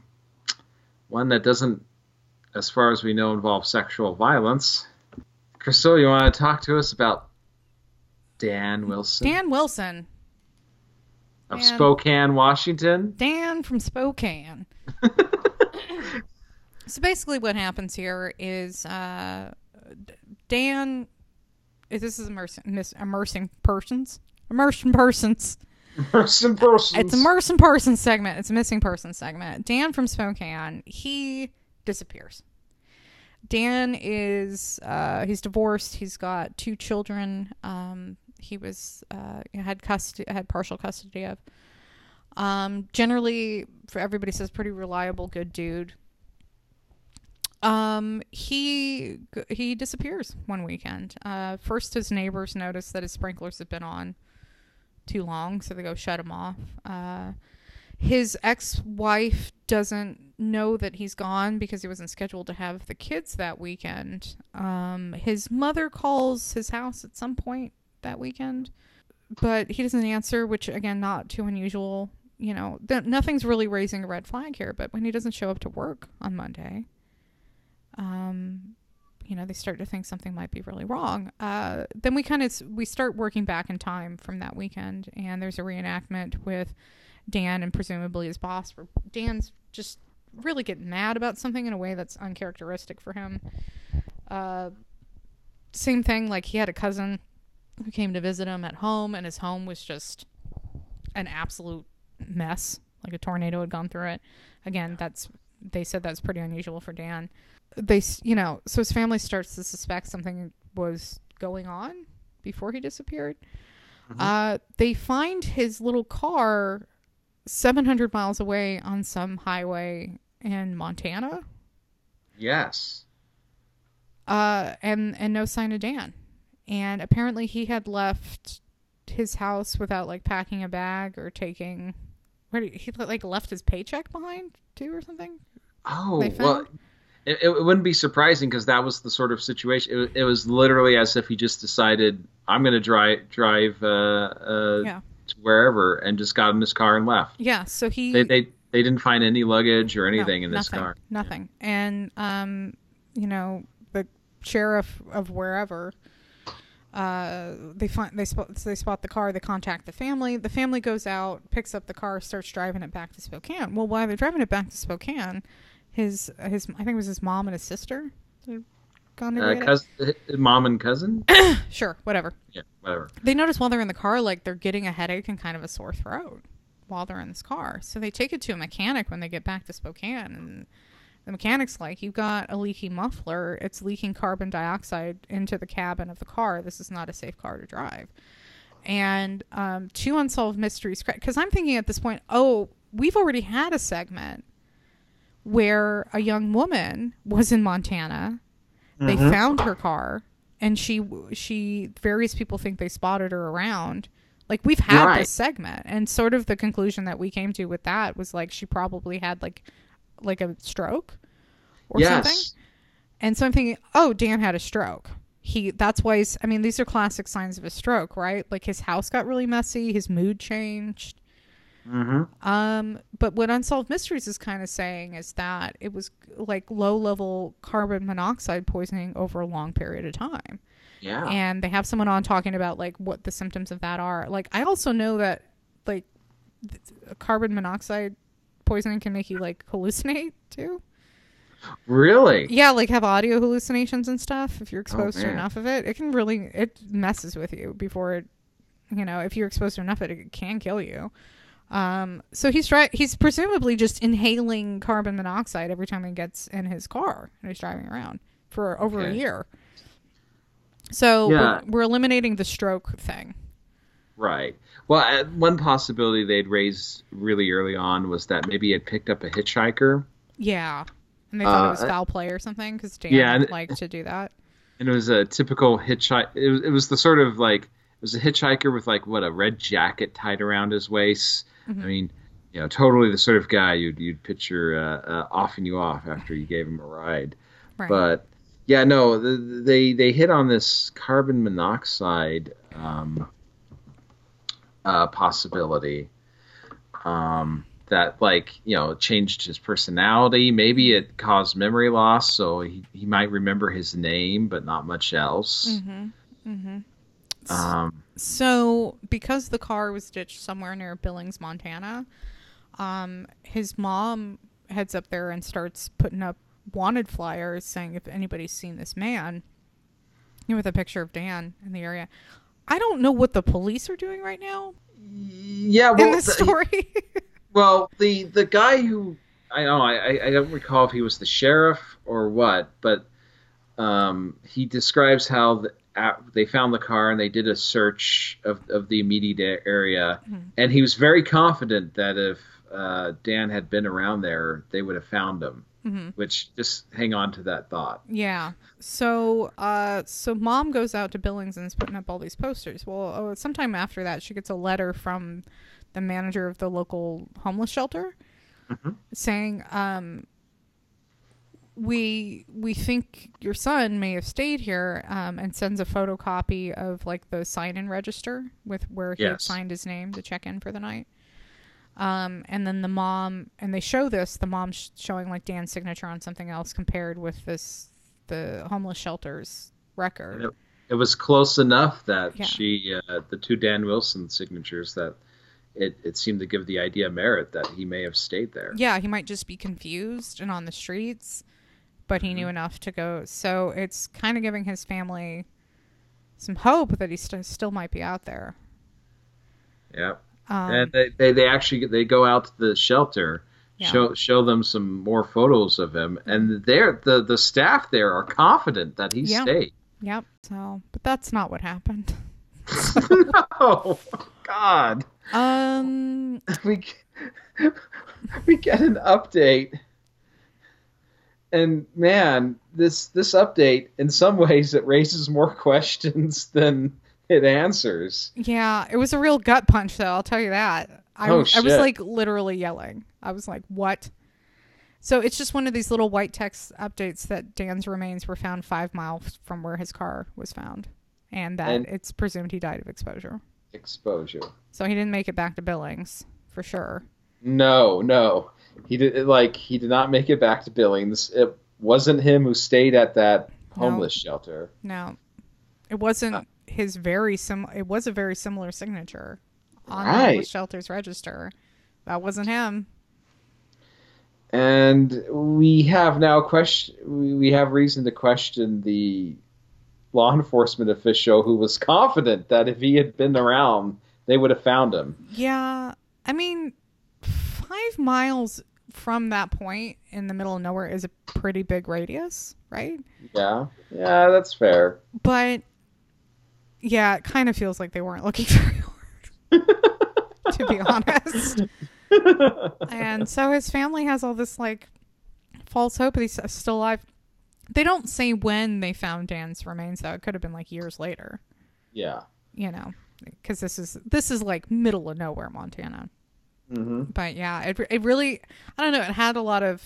one that doesn't, as far as we know, involve sexual violence. Crystal, you want to talk to us about Dan Wilson Dan Wilson, of Dan. Spokane, Washington? Dan from Spokane. [laughs] so basically, what happens here is uh, D- Dan. This is immersing, mis- immersing persons. Immersion persons. Person, persons. It's a missing person segment. It's a missing person segment. Dan from Spokane, he disappears. Dan is uh, he's divorced. He's got two children. Um, he was uh, had custody, had partial custody of. Um, generally, for everybody says pretty reliable, good dude. Um, he he disappears one weekend. Uh, first his neighbors notice that his sprinklers have been on too long, so they go shut him off. Uh, his ex-wife doesn't know that he's gone because he wasn't scheduled to have the kids that weekend. Um, his mother calls his house at some point that weekend, but he doesn't answer, which again, not too unusual. You know, th- nothing's really raising a red flag here. But when he doesn't show up to work on Monday, um, you know, they start to think something might be really wrong. Uh, then we kind of we start working back in time from that weekend, and there's a reenactment with Dan and presumably his boss. Where Dan's just really getting mad about something in a way that's uncharacteristic for him. Uh, same thing, like he had a cousin who came to visit him at home, and his home was just an absolute mess. Like a tornado had gone through it. Again, that's they said that's pretty unusual for Dan. They, you know, so his family starts to suspect something was going on before he disappeared. Mhm. Uh, they find his little car 700 miles away on some highway in Montana. Yes. uh, and and no sign of Dan. And apparently, he had left his house without like packing a bag or taking. Where did, he like left his paycheck behind too, or something? Oh well, it, it wouldn't be surprising because that was the sort of situation. It, it was literally as if he just decided, "I'm going to drive drive uh, uh, Yeah. to wherever," and just got in his car and left. Yeah. So he They they they didn't find any luggage or no, anything in this nothing, car. Nothing. And um, you know, the sheriff of wherever. Uh, they find they spot they spot the car. They contact the family. The family goes out, picks up the car, starts driving it back to Spokane. Well, while they're driving it back to Spokane, his his I think it was his mom and his sister. had Gone to Uh, get it. mom and cousin. [coughs] Sure, whatever. yeah, whatever. They notice while they're in the car, like they're getting a headache and kind of a sore throat while they're in this car. So they take it to a mechanic when they get back to Spokane, and the mechanic's like, "You've got a leaky muffler. It's leaking carbon dioxide into the cabin of the car. This is not a safe car to drive." And um, two unsolved mysteries. Because I'm thinking at this point, oh, we've already had a segment where a young woman was in Montana. They Mhm. found her car, and she she various people think they spotted her around. Like we've had Right. this segment, and sort of the conclusion that we came to with that was like she probably had like like a stroke or something. yes. And so I'm thinking, oh, Dan had a stroke. He that's why he's I mean, these are classic signs of a stroke, right? Like his house got really messy, his mood changed. Hmm Um, but what Unsolved Mysteries is kind of saying is that it was like low level carbon monoxide poisoning over a long period of time. Yeah. And they have someone on talking about like what the symptoms of that are. Like I also know that like th- carbon monoxide poisoning can make you like hallucinate too. really. Yeah, like have audio hallucinations and stuff. If you're exposed to enough of it, it can really it messes with you before it. You know, if you're exposed to enough of it, it can kill you. Um, so he's try he's presumably just inhaling carbon monoxide every time he gets in his car and he's driving around for over a year. So Yeah. we're, we're eliminating the stroke thing. Right. Well, uh, one possibility they'd raised really early on was that maybe he had picked up a hitchhiker, Yeah, and they thought it Uh, was foul play or something because Dan yeah, and- liked to do that. and it was a typical hitchhiker. It was, it was the sort of like it was a hitchhiker with like what a red jacket tied around his waist. Mhm. I mean, you know, totally the sort of guy you'd you'd picture uh, uh, offing you off after you gave him a ride. Right. But yeah, no, the, they they hit on this carbon monoxide um, uh, possibility um, that, like, you know, changed his personality. Maybe it caused memory loss, so he, he might remember his name, but not much else. mm-hmm. Mm-hmm. Um, So, because the car was ditched somewhere near Billings, Montana, um, his mom heads up there and starts putting up wanted flyers saying if anybody's seen this man, you know, with a picture of Dan in the area. I don't know what the police are doing right now yeah, well, in this the- story. [laughs] Well, the the guy who I don't know, I I- I don't recall if he was the sheriff or what, but um, he describes how the, at, they found the car and they did a search of, of the immediate area, Mhm. and he was very confident that if uh, Dan had been around there, they would have found him. hmm Which just hang on to that thought. Yeah. So, uh, so mom goes out to Billings and is putting up all these posters. Well, oh, sometime after that, she gets a letter from the manager of the local homeless shelter Mhm. saying, um, "We we think your son may have stayed here," um, and sends a photocopy of like the sign-in register with where he had Yes. signed his name to check in for the night. Um, and then the mom, and they show this, the mom sh- showing like Dan's signature on something else compared with this, the homeless shelter's record. Yep. It was close enough that Yeah. she, uh, the two Dan Wilson signatures, that it, it seemed to give the idea merit that he may have stayed there. Yeah, he might just be confused and on the streets, but he knew enough to go. So it's kind of giving his family some hope that he st- still might be out there. Yeah. Um, and they, they, they actually they go out to the shelter, Yeah. show show them some more photos of him, and they're the the staff there are confident that he Yeah. stayed. Yep. So, but that's not what happened. [laughs] oh God, Um. [laughs] we [laughs] we get an update, and man, this this update in some ways it raises more [laughs] questions than it answers. Yeah, it was a real gut punch, though. I'll tell you that. I, Oh, I was like literally yelling. I was like, "What?" So it's just one of these little white text updates that Dan's remains were found five miles from where his car was found, and that And- it's presumed he died of exposure. Exposure. So he didn't make it back to Billings for sure. No, no. He did like he did not make it back to Billings. It wasn't him who stayed at that No. homeless shelter. No, it wasn't Uh. his very sim. It was a very similar signature on the homeless shelter's register. That wasn't him. And we have now question we have reason to question the law enforcement official who was [laughs] confident that if he had been around, they would have found him. Yeah, I mean, five miles from that point in the middle of nowhere is a pretty big radius, right? Yeah. Yeah, that's fair. But yeah, it kind of feels like they weren't looking [laughs] very hard, to be honest. And so his family has all this like false hope that he's still alive. They don't say when they found Dan's remains, though. It could have been like years later, yeah. you know, because this is this is like middle of nowhere, Montana. Hmm but yeah, it it really I don't know. It had a lot of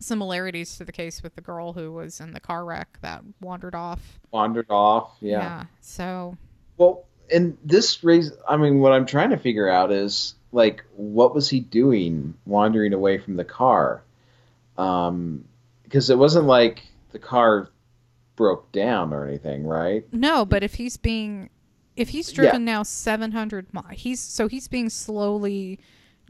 similarities to the case with the girl who was in the car wreck that wandered off. Wandered off. Yeah. So Well, and this raise I mean what I'm trying to figure out is like what was he doing wandering away from the car? Um because it wasn't like the car broke down or anything, right? no, but if he's being if he's driven now 700 miles, he's so he's being slowly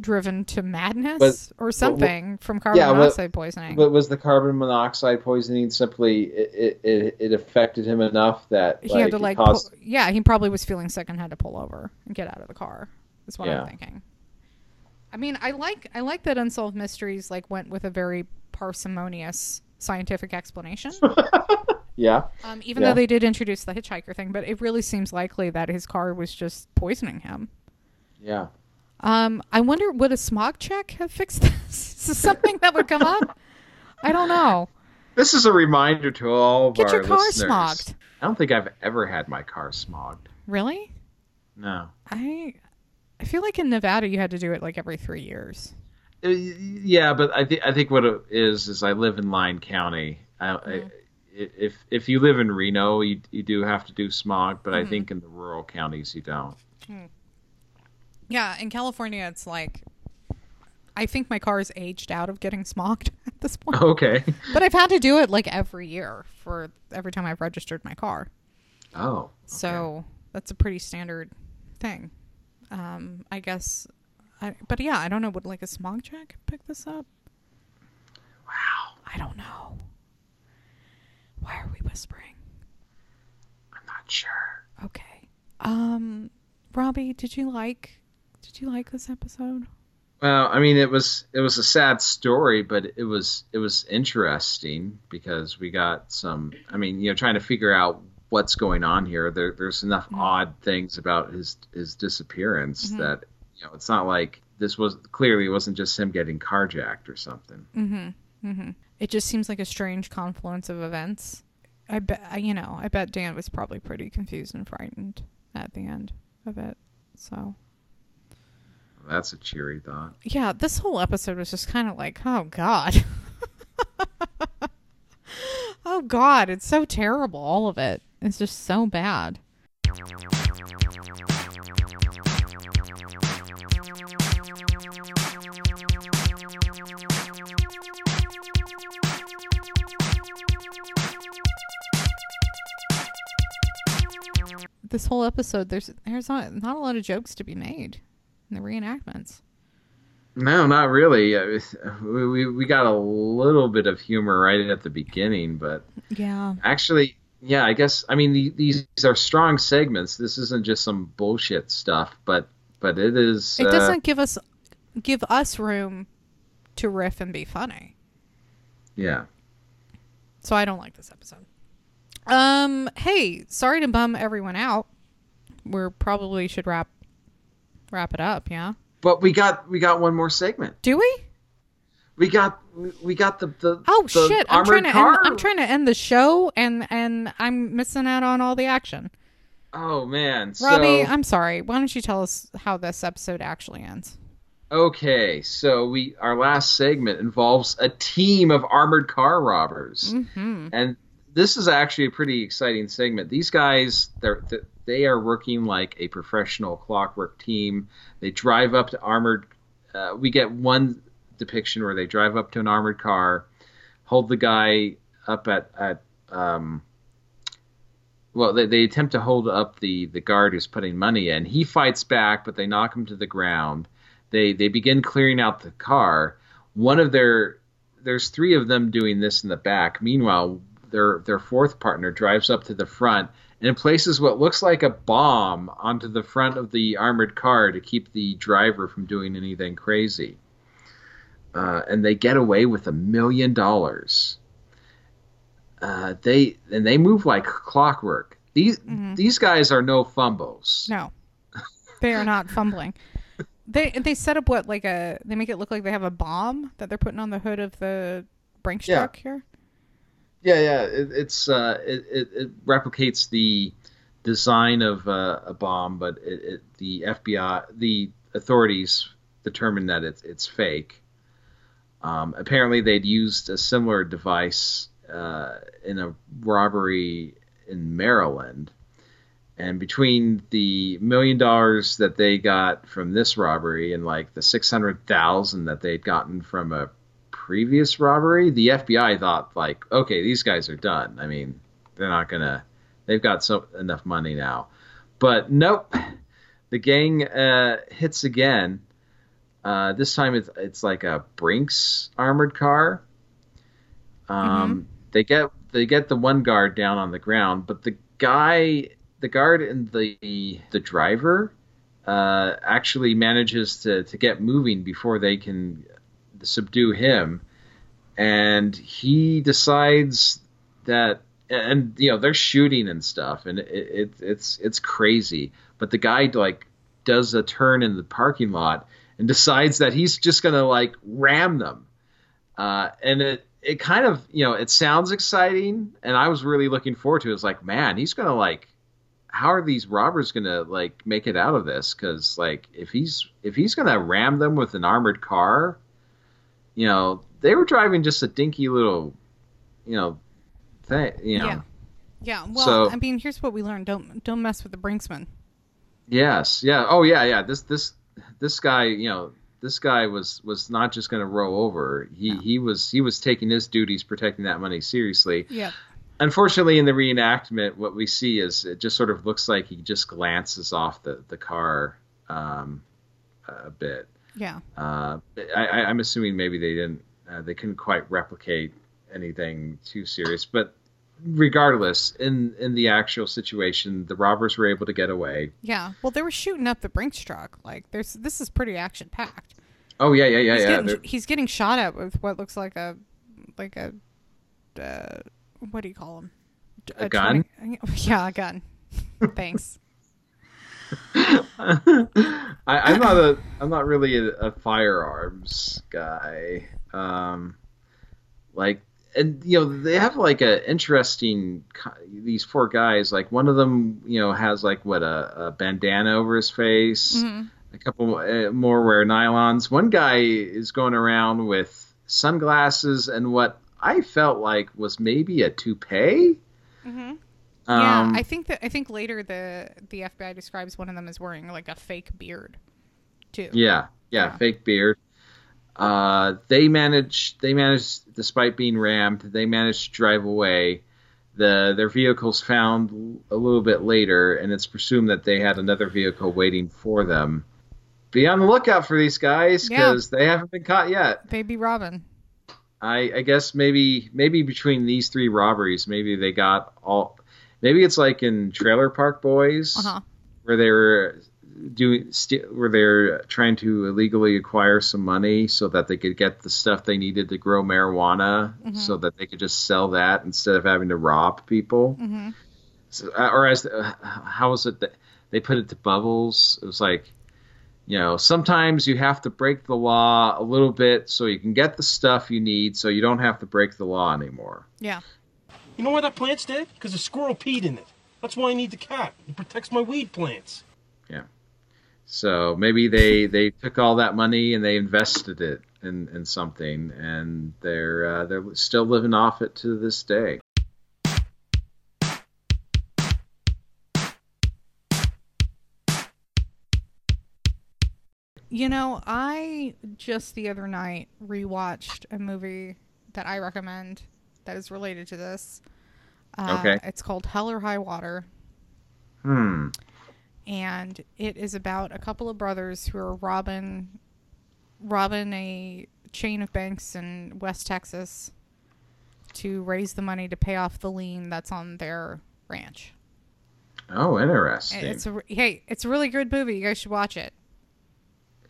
driven to madness But- or something from carbon yeah, monoxide poisoning. But was the carbon monoxide poisoning simply it it, it affected him enough that he had to like caused pull, yeah, he probably was feeling sick and had to pull over and get out of the car. Is what Yeah. I'm thinking. I mean, I like I like that unsolved mysteries like went with a very parsimonious scientific explanation. [laughs] Yeah. Um, even Yeah. though they did introduce the hitchhiker thing, but it really seems likely that his car was just poisoning him. Yeah. Um, I wonder would a smog check have fixed [laughs] this? Is this something that would come up? I don't know. This is a reminder to all of Get our your car listeners. smogged. I don't think I've ever had my car smogged. Really? No. I I feel like in Nevada you had to do it like every three years. Uh, Yeah, but I think I think what it is is I live in Lyon County. I, Mm-hmm. I, if if you live in Reno, you you do have to do smog, but Mm-hmm. I think in the rural counties you don't. Yeah, in California it's like I think my car is aged out of getting smogged [laughs] at this point. Okay. But I've had to do it like every year for every time I've registered my car. Oh. So that's a pretty standard thing. Um, I guess. I, but yeah, I don't know. Would like a smog check pick this up? Wow. I don't know. Why are we whispering? I'm not sure. Okay. Um, Robbie, did you like? Did you like this episode? Well, I mean, it was it was a sad story, but it was it was interesting because we got some. I mean, you know, trying to figure out what's going on here. There, there's enough mm-hmm. odd things about his his disappearance mm-hmm. that you know it's not like this was clearly it wasn't just him getting carjacked or something. Mm-hmm. It just seems like a strange confluence of events. I bet you know. I bet Dan was probably pretty confused and frightened at the end of it. So That's a cheery thought. yeah, this whole episode was just kind of like, oh god, [laughs] oh god, it's so terrible. All of it. It's just so bad. This whole episode, there's there's not not a lot of jokes to be made in the reenactments. No, not really. We, we we got a little bit of humor right at the beginning, but Yeah. actually, yeah, I guess I mean the, these are strong segments. This isn't just some bullshit stuff, but but it is. It uh, doesn't give us give us room to riff and be funny. Yeah. So I don't like this episode. Um, hey, sorry to bum everyone out. We're probably should wrap wrap it up, yeah? But we got we got one more segment. Do we? We got we- got the the Oh the shit. I'm trying to car. end, I'm trying to end the show and and I'm missing out on all the action. Oh man, Robbie, so I'm sorry. Why don't you tell us how this episode actually ends? okay, so we our last segment involves a team of armored car robbers. Mhm. and this is actually a pretty exciting segment. These guys, they're they are working like a professional clockwork team. They drive up to armored. Uh, we get one depiction where they drive up to an armored car, hold the guy up at at. Um, well, they, they attempt to hold up the, the guard who's putting money in. He fights back, but they knock him to the ground. They they begin clearing out the car. One of their there's three of them doing this in the back. Meanwhile, their their fourth partner drives up to the front and places what looks like a bomb onto the front of the armored car to keep the driver from doing anything crazy. Uh, and they get away with a million dollars. Uh, they and they move like clockwork. These these guys are no fumbles. No. They are not fumbling. They they set up what like a they make it look like they have a bomb that they're putting on the hood of the Brinks Yeah. truck here. Yeah, yeah. It, it's uh, it, it, it replicates the design of uh, a bomb, but it, the FBI, the authorities determined that it's it's fake. Um, apparently, they'd used a similar device uh, in a robbery in Maryland, and between the million dollars that they got from this robbery and like the six hundred thousand that they'd gotten from a previous robbery, the FBI thought like, okay, these guys are done. I mean, they're not gonna. They've got so enough money now, but nope. The gang uh, hits again. Uh, this time it's it's like a Brinks armored car. Um, They get they get the one guard down on the ground, but the guy, the guard and the the driver, uh, actually manages to to get moving before they can subdue him, and he decides that and you know they're shooting and stuff, and it, it it's it's crazy. But the guy like does a turn in the parking lot and decides that he's just gonna like ram them, uh, and it it kind of you know it sounds exciting, and I was really looking forward to. it. It's like man, he's gonna like how are these robbers gonna like make it out of this? Because like if he's if he's gonna ram them with an armored car, you know they were driving just a dinky little, you know, thing. You know, Yeah. Yeah. Well, So- I mean, here's what we learned: don't don't mess with the Brinksman. Yes, yeah. Oh yeah, yeah. This this this guy, you know, this guy was was not just going to roll over. He No. he was he was taking his duties protecting that money seriously. Yeah. Unfortunately, in the reenactment, what we see is it just sort of looks like he just glances off the the car um, a bit. Yeah. Uh, I, I'm assuming maybe they didn't uh, they couldn't quite replicate anything too serious, but regardless, in in the actual situation, the robbers were able to get away. Yeah. Well, they were shooting up the Brinks truck. Like, there's this is pretty action packed. Oh yeah, yeah, yeah, he's, yeah. getting, he's getting shot at with what looks like a like a uh, what do you call them? A gun? 20 yeah, a gun. [laughs] Thanks. I, I'm not a I'm not really a, a firearms guy. Um, like and you know they have like a interesting these four guys. Like one of them you know has like what a, a bandana over his face. Mhm. A couple uh, more wear nylons. One guy is going around with sunglasses and what I felt like was maybe a toupee. Mhm. Um, yeah, I think that I think later the the FBI describes one of them as wearing like a fake beard, too. Yeah, yeah, Yeah. fake beard. Uh, they managed. They managed, despite being rammed, they managed to drive away. The their vehicles found a little bit later, and it's presumed that they had another vehicle waiting for them. Be on the lookout for these guys Yeah. because they haven't been caught yet. Baby Robin. I, I guess maybe maybe between these three robberies, maybe they got all. Maybe it's like in Trailer Park Boys Uh huh. where they were doing st- where they're trying to illegally acquire some money so that they could get the stuff they needed to grow marijuana Mhm. so that they could just sell that instead of having to rob people hmm so, uh, or as uh, how was it that they put it to bubbles it was like you know sometimes you have to break the law a little bit so you can get the stuff you need so you don't have to break the law anymore Yeah. You know why that plant's dead? Because a squirrel peed in it. That's why I need the cat. It protects my weed plants. Yeah. So maybe they they took all that money and they invested it in, in something, and they're uh, they're still living off it to this day. You know, I just the other night rewatched a movie that I recommend that is related to this. Uh, Okay. It's called Hell or High Water, Hmm. and it is about a couple of brothers who are robbing robbing a chain of banks in West Texas to raise the money to pay off the lien that's on their ranch. Oh, interesting. It's a hey, it's a really good movie. You guys should watch it.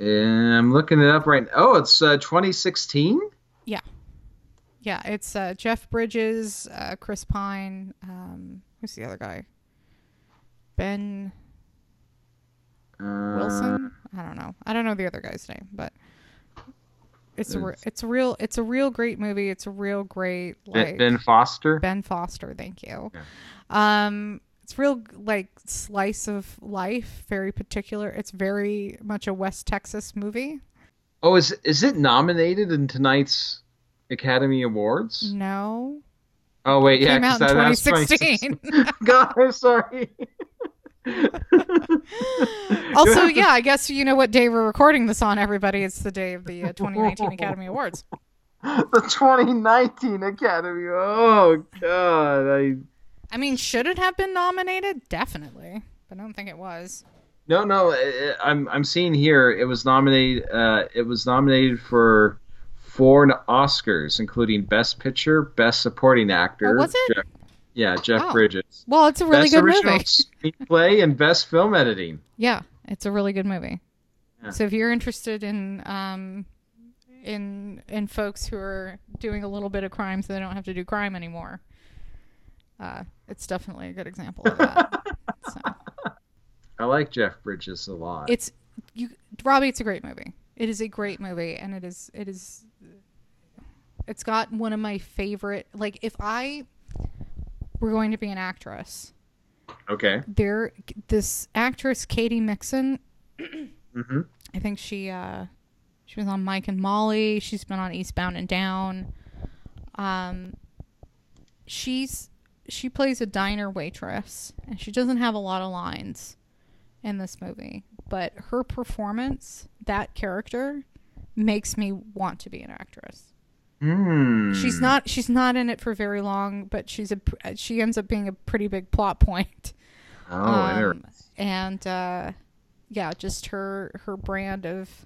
And I'm looking it up right. Now. Oh, it's uh, 2016. Yeah, it's uh, Jeff Bridges, uh, Chris Pine. Um, who's the other guy? Ben Uh, Wilson. I don't know. I don't know the other guy's name, but it's a re- It's- a real it's a real great movie. It's a real great like ben Foster. Ben Foster. Thank you. Um, it's real like slice of life. Very particular. It's very much a West Texas movie. Oh, is is it nominated in tonight's Academy Awards? No, Oh wait, yeah, came out in that- 2016. [laughs] [laughs] God, I'm sorry. [laughs] Also, yeah, I guess you know what day we're recording this on, everybody. It's the day of the uh, 2019 Academy Awards. the 2019 Academy. Oh God, I I mean, should it have been nominated? Definitely, but I don't think it was. no no. I'm I'm seeing here it was nominated. Uh, it was nominated for four Oscars, including Best Picture, Best Supporting Actor. Oh, was it? Jeff, yeah, Jeff. Bridges. Well, it's a really Best good original movie. screenplay and Best Film Editing. Yeah, it's a really good movie. Yeah. So if you're interested in um in in folks who are doing a little bit of crime so they don't have to do crime anymore, uh, it's definitely a good example of that. [laughs] so I like Jeff Bridges a lot. it's you, Robbie. It's a great movie. It is a great movie, and it is it is. It's got one of my favorite. Like if I were going to be an actress, okay. there this actress Katy Mixon [clears throat] hmm I think she uh she was on Mike and Molly. She's been on Eastbound and Down. Um she's she plays a diner waitress and she doesn't have a lot of lines in this movie, but her performance, that character makes me want to be an actress. Hmm. She's not she's not in it for very long, but she's a she ends up being a pretty big plot point. Oh, Um, and uh, yeah, just her her brand of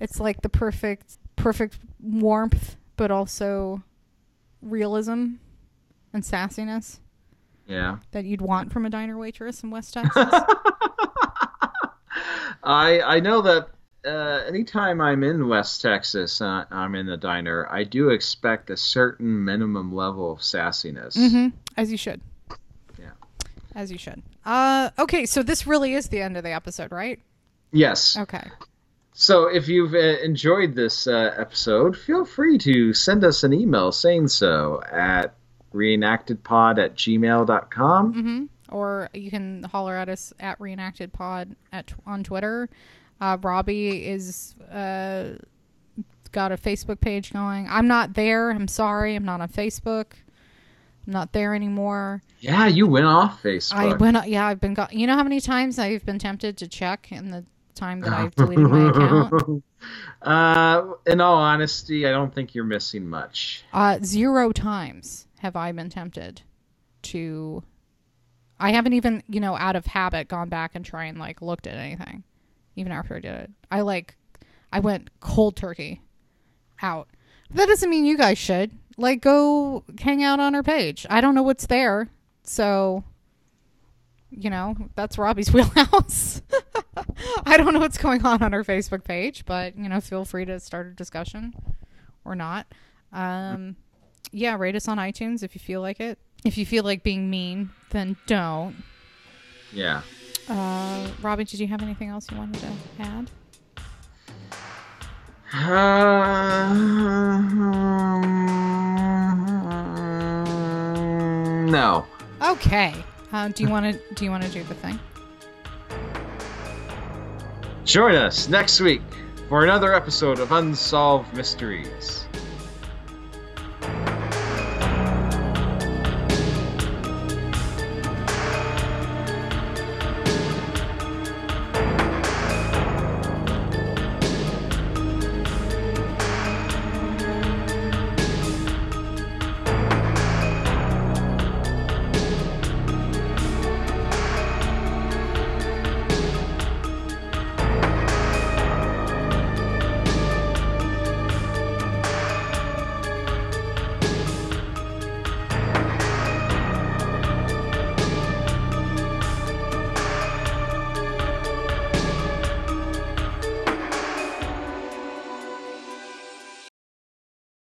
it's like the perfect perfect warmth, but also realism and sassiness Yeah. that you'd want from a diner waitress in West [laughs] Texas. I I know that uh, anytime I'm in West Texas, uh, I'm in the diner. I do expect a certain minimum level of sassiness. hmm As you should. Yeah, As you should. Uh, okay, so this really is the end of the episode, right? Yes. Okay. So if you've uh, enjoyed this uh, episode, feel free to send us an email saying so at reenactedpod at gmail.com. hmm Or you can holler at us at reenactedpod at on Twitter. Uh, Robbie is uh, got a Facebook page going. I'm not there. I'm sorry. I'm not on Facebook. I'm not there anymore. Yeah, you went off Facebook. I went. Yeah, I've been. Got, you know how many times I've been tempted to check in the time that I've deleted my [laughs] account? uh, in all honesty, I don't think you're missing much. Uh, zero times have I been tempted to. I haven't even, you know, out of habit gone back and try and like looked at anything, even after I did it. I like, I went cold turkey, out. That doesn't mean you guys should. Like, go hang out on our page. I don't know what's there, so. You know, that's Robbie's [laughs] wheelhouse. [laughs] I don't know what's going on on our Facebook page, but you know, feel free to start a discussion or not. Um, yeah, rate us on iTunes if you feel like it. If you feel like being mean, then don't. Yeah. Uh, Robbie, did you have anything else you wanted to add? Um, no. Okay. Uh, do you want to do you want to do the thing? Join us next week for another episode of Unsolved Mysteries.